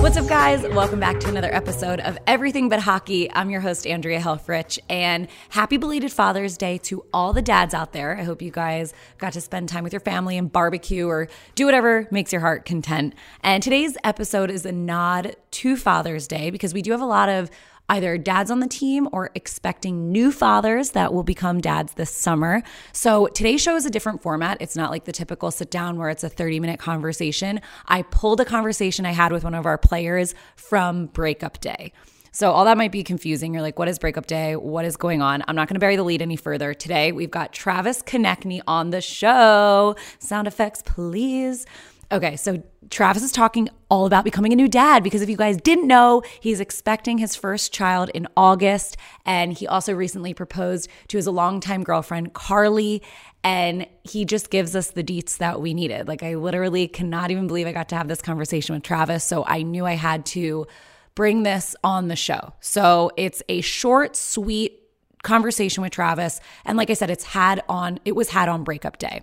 What's up, guys? Welcome back to another episode of Everything But Hockey. I'm your host, Andrea Helfrich, and happy belated Father's Day to all the dads out there. I hope you guys got to spend time with your family and barbecue or do whatever makes your heart content. And today's episode is a nod to Father's Day because we do have a lot of either dads on the team or expecting new fathers that will become dads this summer. So today's show is a different format. It's not like the typical sit down where it's a 30 minute conversation. I pulled a conversation I had with one of our players from breakup day. So, all that might be confusing. You're like, what is breakup day? What is going on? I'm not going to bury the lead any further. Today, we've got Travis Konecny on the show. Sound effects, please. Okay, so Travis is talking all about becoming a new dad because if you guys didn't know, he's expecting his first child in August. And he also recently proposed to his longtime girlfriend, Carly. And he just gives us the deets that we needed. Like, I literally cannot even believe I got to have this conversation with Travis. So I knew I had to bring this on the show. So it's a short, sweet conversation with Travis. And like I said, it's had on, it was had on breakup day.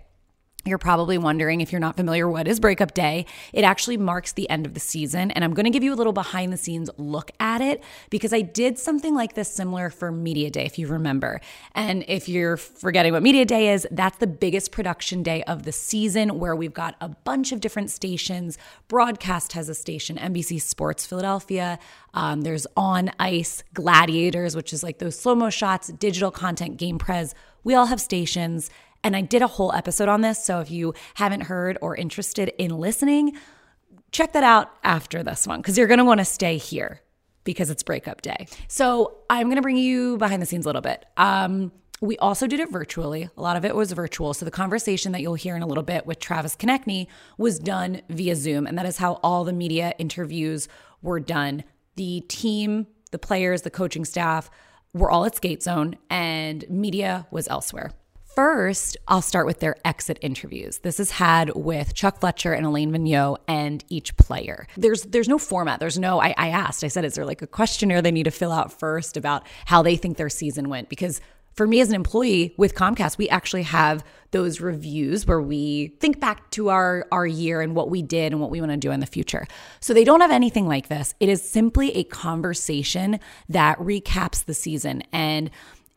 You're probably wondering if you're not familiar, what is breakup day? It actually marks the end of the season. And I'm going to give you a little behind the scenes look at it because I did something like this similar for Media Day, if you remember. And if you're forgetting what Media Day is, that's the biggest production day of the season where we've got a bunch of different stations. Broadcast has a station, NBC Sports Philadelphia. Um, there's On Ice, Gladiators, which is like those slow mo shots, digital content, Game Prez. We all have stations. And I did a whole episode on this. So if you haven't heard or interested in listening, check that out after this one because you're going to want to stay here because it's breakup day. So I'm going to bring you behind the scenes a little bit. Um, we also did it virtually. A lot of it was virtual. So the conversation that you'll hear in a little bit with Travis Konecny was done via Zoom. And that is how all the media interviews were done. The team, the players, the coaching staff were all at Skate Zone, and media was elsewhere. First, I'll start with their exit interviews. This is had with Chuck Fletcher and Alain Vigneault and each player. There's there's no format. There's no I, I asked, I said, is there like a questionnaire they need to fill out first about how they think their season went? Because for me as an employee with Comcast, we actually have those reviews where we think back to our our year and what we did and what we want to do in the future. So they don't have anything like this. It is simply a conversation that recaps the season and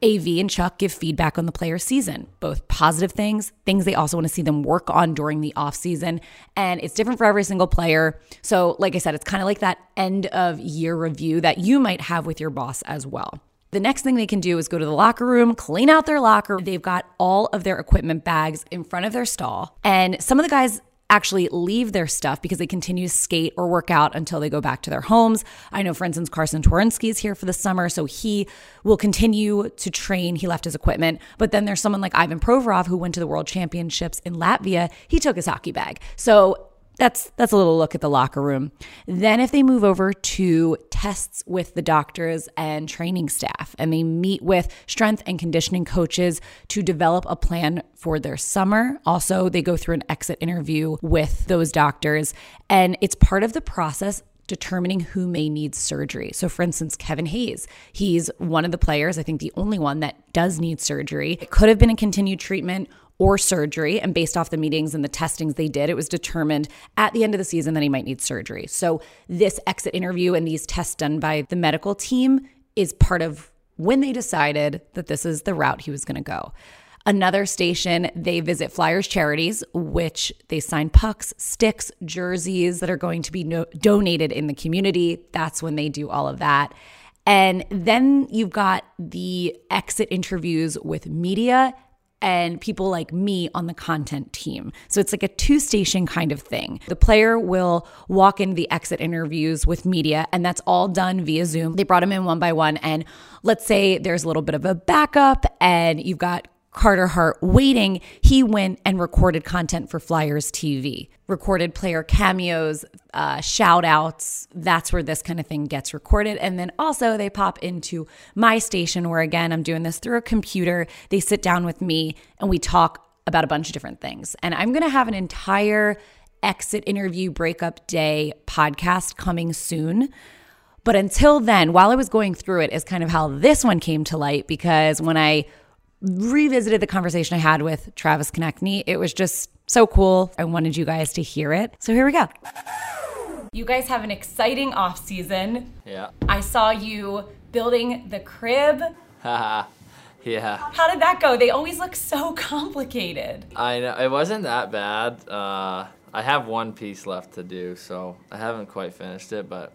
AV and Chuck give feedback on the player's season, both positive things, things they also want to see them work on during the off season, and it's different for every single player. So, like I said, it's kind of like that end of year review that you might have with your boss as well. The next thing they can do is go to the locker room, clean out their locker. They've got all of their equipment bags in front of their stall. And some of the guys actually leave their stuff because they continue to skate or work out until they go back to their homes. I know, for instance, Carsen Twarynski is here for the summer, so he will continue to train. He left his equipment. But then there's someone like Ivan Provorov who went to the World Championships in Latvia. He took his hockey bag. So that's that's a little look at the locker room. Then if they move over to tests with the doctors and training staff and they meet with strength and conditioning coaches to develop a plan for their summer. Also, they go through an exit interview with those doctors and it's part of the process determining who may need surgery. So, for instance, Kevin Hayes, he's one of the players, I think the only one that does need surgery. It could have been a continued treatment or surgery. And based off the meetings and the testings they did, it was determined at the end of the season that he might need surgery. So, this exit interview and these tests done by the medical team is part of when they decided that this is the route he was going to go. Another station, they visit Flyers Charities, which they sign pucks, sticks, jerseys that are going to be no- donated in the community. That's when they do all of that. And then you've got the exit interviews with media and people like me on the content team. So it's like a two station kind of thing. The player will walk into the exit interviews with media, and that's all done via Zoom. They brought them in one by one. And let's say there's a little bit of a backup, and you've got Carter Hart waiting, he went and recorded content for Flyers TV, recorded player cameos, uh, shout outs. That's where this kind of thing gets recorded. And then also they pop into my station where, again, I'm doing this through a computer. They sit down with me and we talk about a bunch of different things. And I'm going to have an entire exit interview breakup day podcast coming soon. But until then, while I was going through it, is kind of how this one came to light because when I revisited the conversation I had with Travis Konecny. It was just so cool. I wanted you guys to hear it. So here we go. You guys have an exciting off season. Yeah. I saw you building the crib. Haha. yeah. How did that go? They always look so complicated. I know it wasn't that bad. Uh, I have one piece left to do, so I haven't quite finished it. But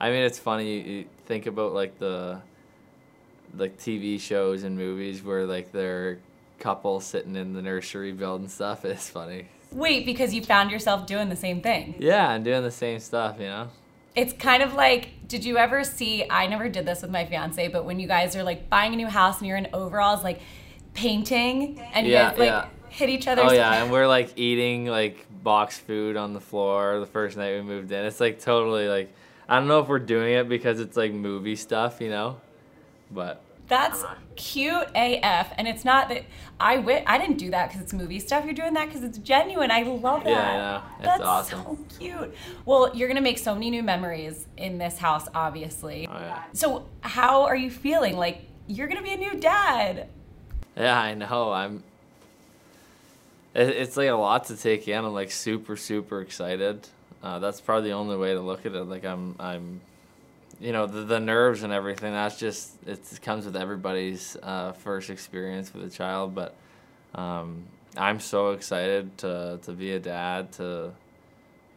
I mean, it's funny. You, you think about like the like TV shows and movies where like they're couples sitting in the nursery building stuff. It's funny. Wait, because you found yourself doing the same thing. Yeah, I'm doing the same stuff. You know. It's kind of like, did you ever see? I never did this with my fiance, but when you guys are like buying a new house and you're in overalls, like painting, and you Yeah, guys like yeah. hit each other. Oh yeah, and we're like eating like box food on the floor the first night we moved in. It's like totally like I don't know if we're doing it because it's like movie stuff, you know, but That's cute AF, and it's not that I wi- I didn't do that because it's movie stuff. You're doing that because it's genuine. I love that. Yeah. It's That's awesome. so cute. Well, you're gonna make so many new memories in this house, obviously. oh yeah, So, how are you feeling? Like you're gonna be a new dad. yeah, I know. I'm. It's like a lot to take in. I'm like super super excited. Uh, that's probably the only way to look at it. Like I'm I'm, you know, the the nerves and everything. That's just it comes with everybody's uh, first experience with a child, but. Um, I'm so excited to to be a dad to,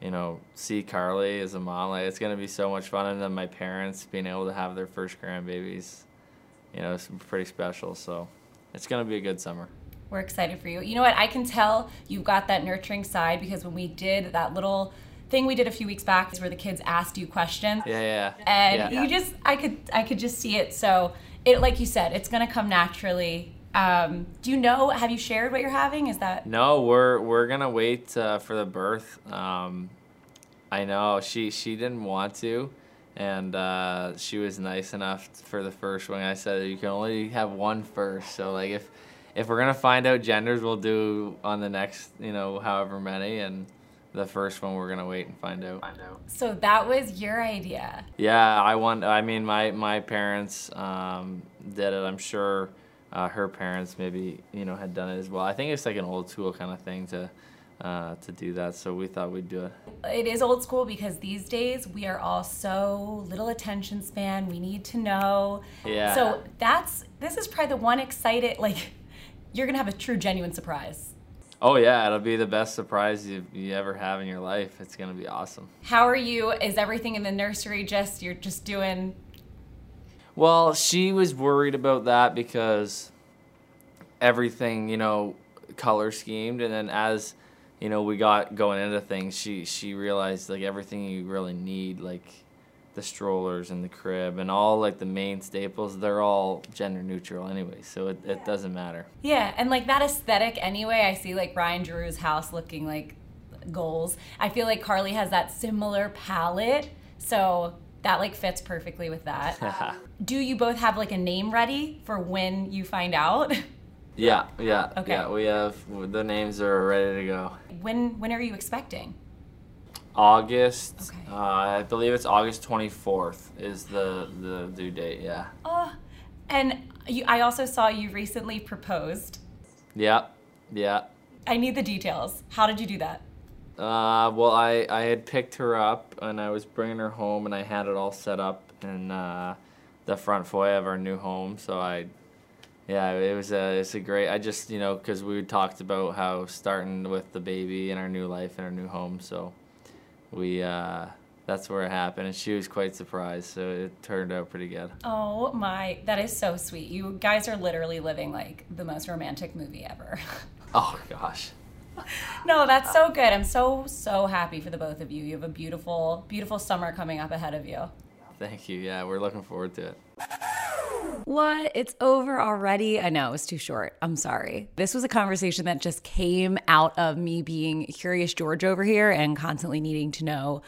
you know, see Carly as a mom. Like it's gonna be so much fun, and then my parents being able to have their first grandbabies, you know, it's pretty special. So, it's gonna be a good summer. We're excited for you. You know what? I can tell you've got that nurturing side because when we did that little thing we did a few weeks back is where the kids asked you questions. Yeah, yeah. and yeah. you just i could i could just see it so it like you said it's gonna come naturally um, do you know have you shared what you're having is that No, we're we're gonna wait uh, for the birth. Um, I know she she didn't want to, and uh, she was nice enough for the first one. I said you can only have one first. So like if if we're gonna find out genders, we'll do on the next you know however many, and the first one we're gonna wait and find out. find out. so that was your idea Yeah, I want. I mean, my my parents um, did it. I'm sure uh, her parents maybe you know had done it as well. I think it's like an old school kind of thing to uh, to do that. So we thought we'd do it. it is old school because these days we are all so little attention span we need to know Yeah. so that's this is probably the one excited like you're gonna have a true genuine surprise Oh yeah, it'll be the best surprise you, you ever have in your life. It's gonna be awesome. how are you is everything in the nursery just you're just doing Well, she was worried about that because everything, you know, color schemed, and then as you know, we got going into things, she she realized like everything you really need, like the strollers and the crib and all like the main staples, they're all gender neutral anyway, so it, it doesn't matter. Yeah, and like that aesthetic anyway, I see like Ryan Giroux's house looking like goals. I feel like Carly has that similar palette, so that like fits perfectly with that. Do you both have like a name ready for when you find out? Yeah, yeah, Okay. yeah. We have the names are ready to go. when when are you expecting? August, Okay. uh, I believe it's August twenty fourth is the the due date. Yeah. Oh, and you, I also saw you recently proposed. Yeah, yeah. I need the details. How did you do that? Uh, well, I, I had picked her up and I was bringing her home and I had it all set up in uh, the front foyer of our new home. So I, yeah, it was a it's a great. I just you know because we talked about how starting with the baby and our new life and our new home. So we uh, that's where it happened and she was quite surprised. So it turned out pretty good. Oh my, that is so sweet. You guys are literally living like the most romantic movie ever. Oh gosh. No, that's so good. I'm so so happy for the both of you. You have a beautiful beautiful summer coming up ahead of you. Thank you. Yeah, we're looking forward to it. What? It's over already? I know, it was too short. I'm sorry. This was a conversation that just came out of me being curious George over here and constantly needing to know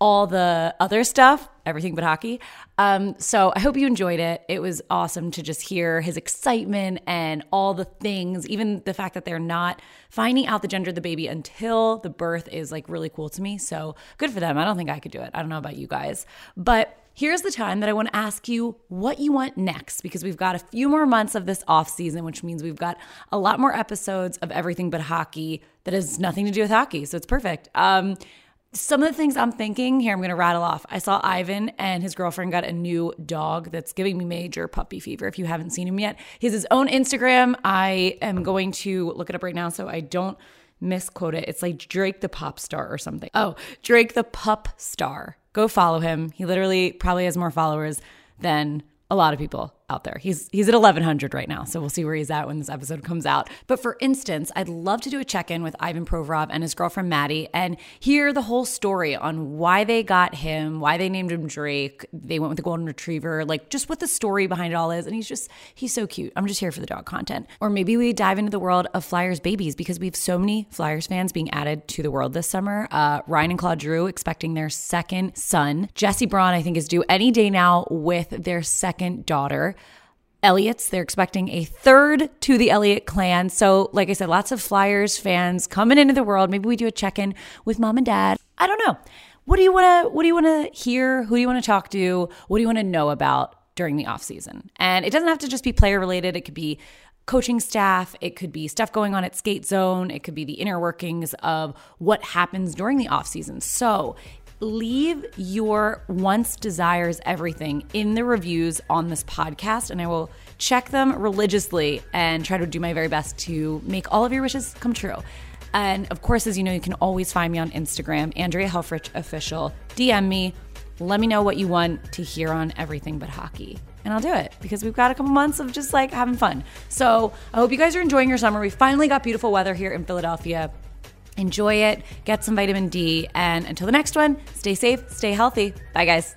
all the other stuff, everything but hockey. Um, so I hope you enjoyed it. It was awesome to just hear his excitement and all the things, even the fact that they're not finding out the gender of the baby until the birth is like really cool to me. So good for them. I don't think I could do it. I don't know about you guys. But here's the time that I want to ask you what you want next because we've got a few more months of this off season, which means we've got a lot more episodes of everything but hockey that has nothing to do with hockey. So it's perfect. Um, some of the things I'm thinking here, I'm going to rattle off. I saw Ivan and his girlfriend got a new dog that's giving me major puppy fever. If you haven't seen him yet, he has his own Instagram. I am going to look it up right now so I don't misquote it. It's like Drake the pop star or something. Oh, Drake the pup star. Go follow him. He literally probably has more followers than a lot of people out there. He's he's at 1100 right now, so we'll see where he's at when this episode comes out. But for instance, I'd love to do a check-in with Ivan Provorov and his girlfriend Maddie and hear the whole story on why they got him, why they named him Drake. They went with the golden retriever, like just what the story behind it all is. And he's just he's so cute. I'm just here for the dog content. Or maybe we dive into the world of Flyers babies because we have so many Flyers fans being added to the world this summer. Uh, Ryan and Claude Giroux expecting their second son. Jesse Braun, I think, is due any day now with their second daughter. Elliott's. They're expecting a third to the Elliott clan. So, like I said, lots of Flyers fans coming into the world. Maybe we do a check-in with mom and dad. I don't know. What do you want to what do you want to hear? Who do you want to talk to? What do you want to know about during the off season? And it doesn't have to just be player related. It could be coaching staff, it could be stuff going on at Skate Zone, it could be the inner workings of what happens during the off season. So, leave your once desires, everything in the reviews on this podcast, and I will check them religiously and try to do my very best to make all of your wishes come true. And of course, as you know, you can always find me on Instagram, Andrea Helfrich Official. DM me, let me know what you want to hear on everything but hockey. And I'll do it because we've got a couple months of just like having fun. So I hope you guys are enjoying your summer. We finally got beautiful weather here in Philadelphia. Enjoy it, get some vitamin D, and until the next one, stay safe, stay healthy. Bye, guys.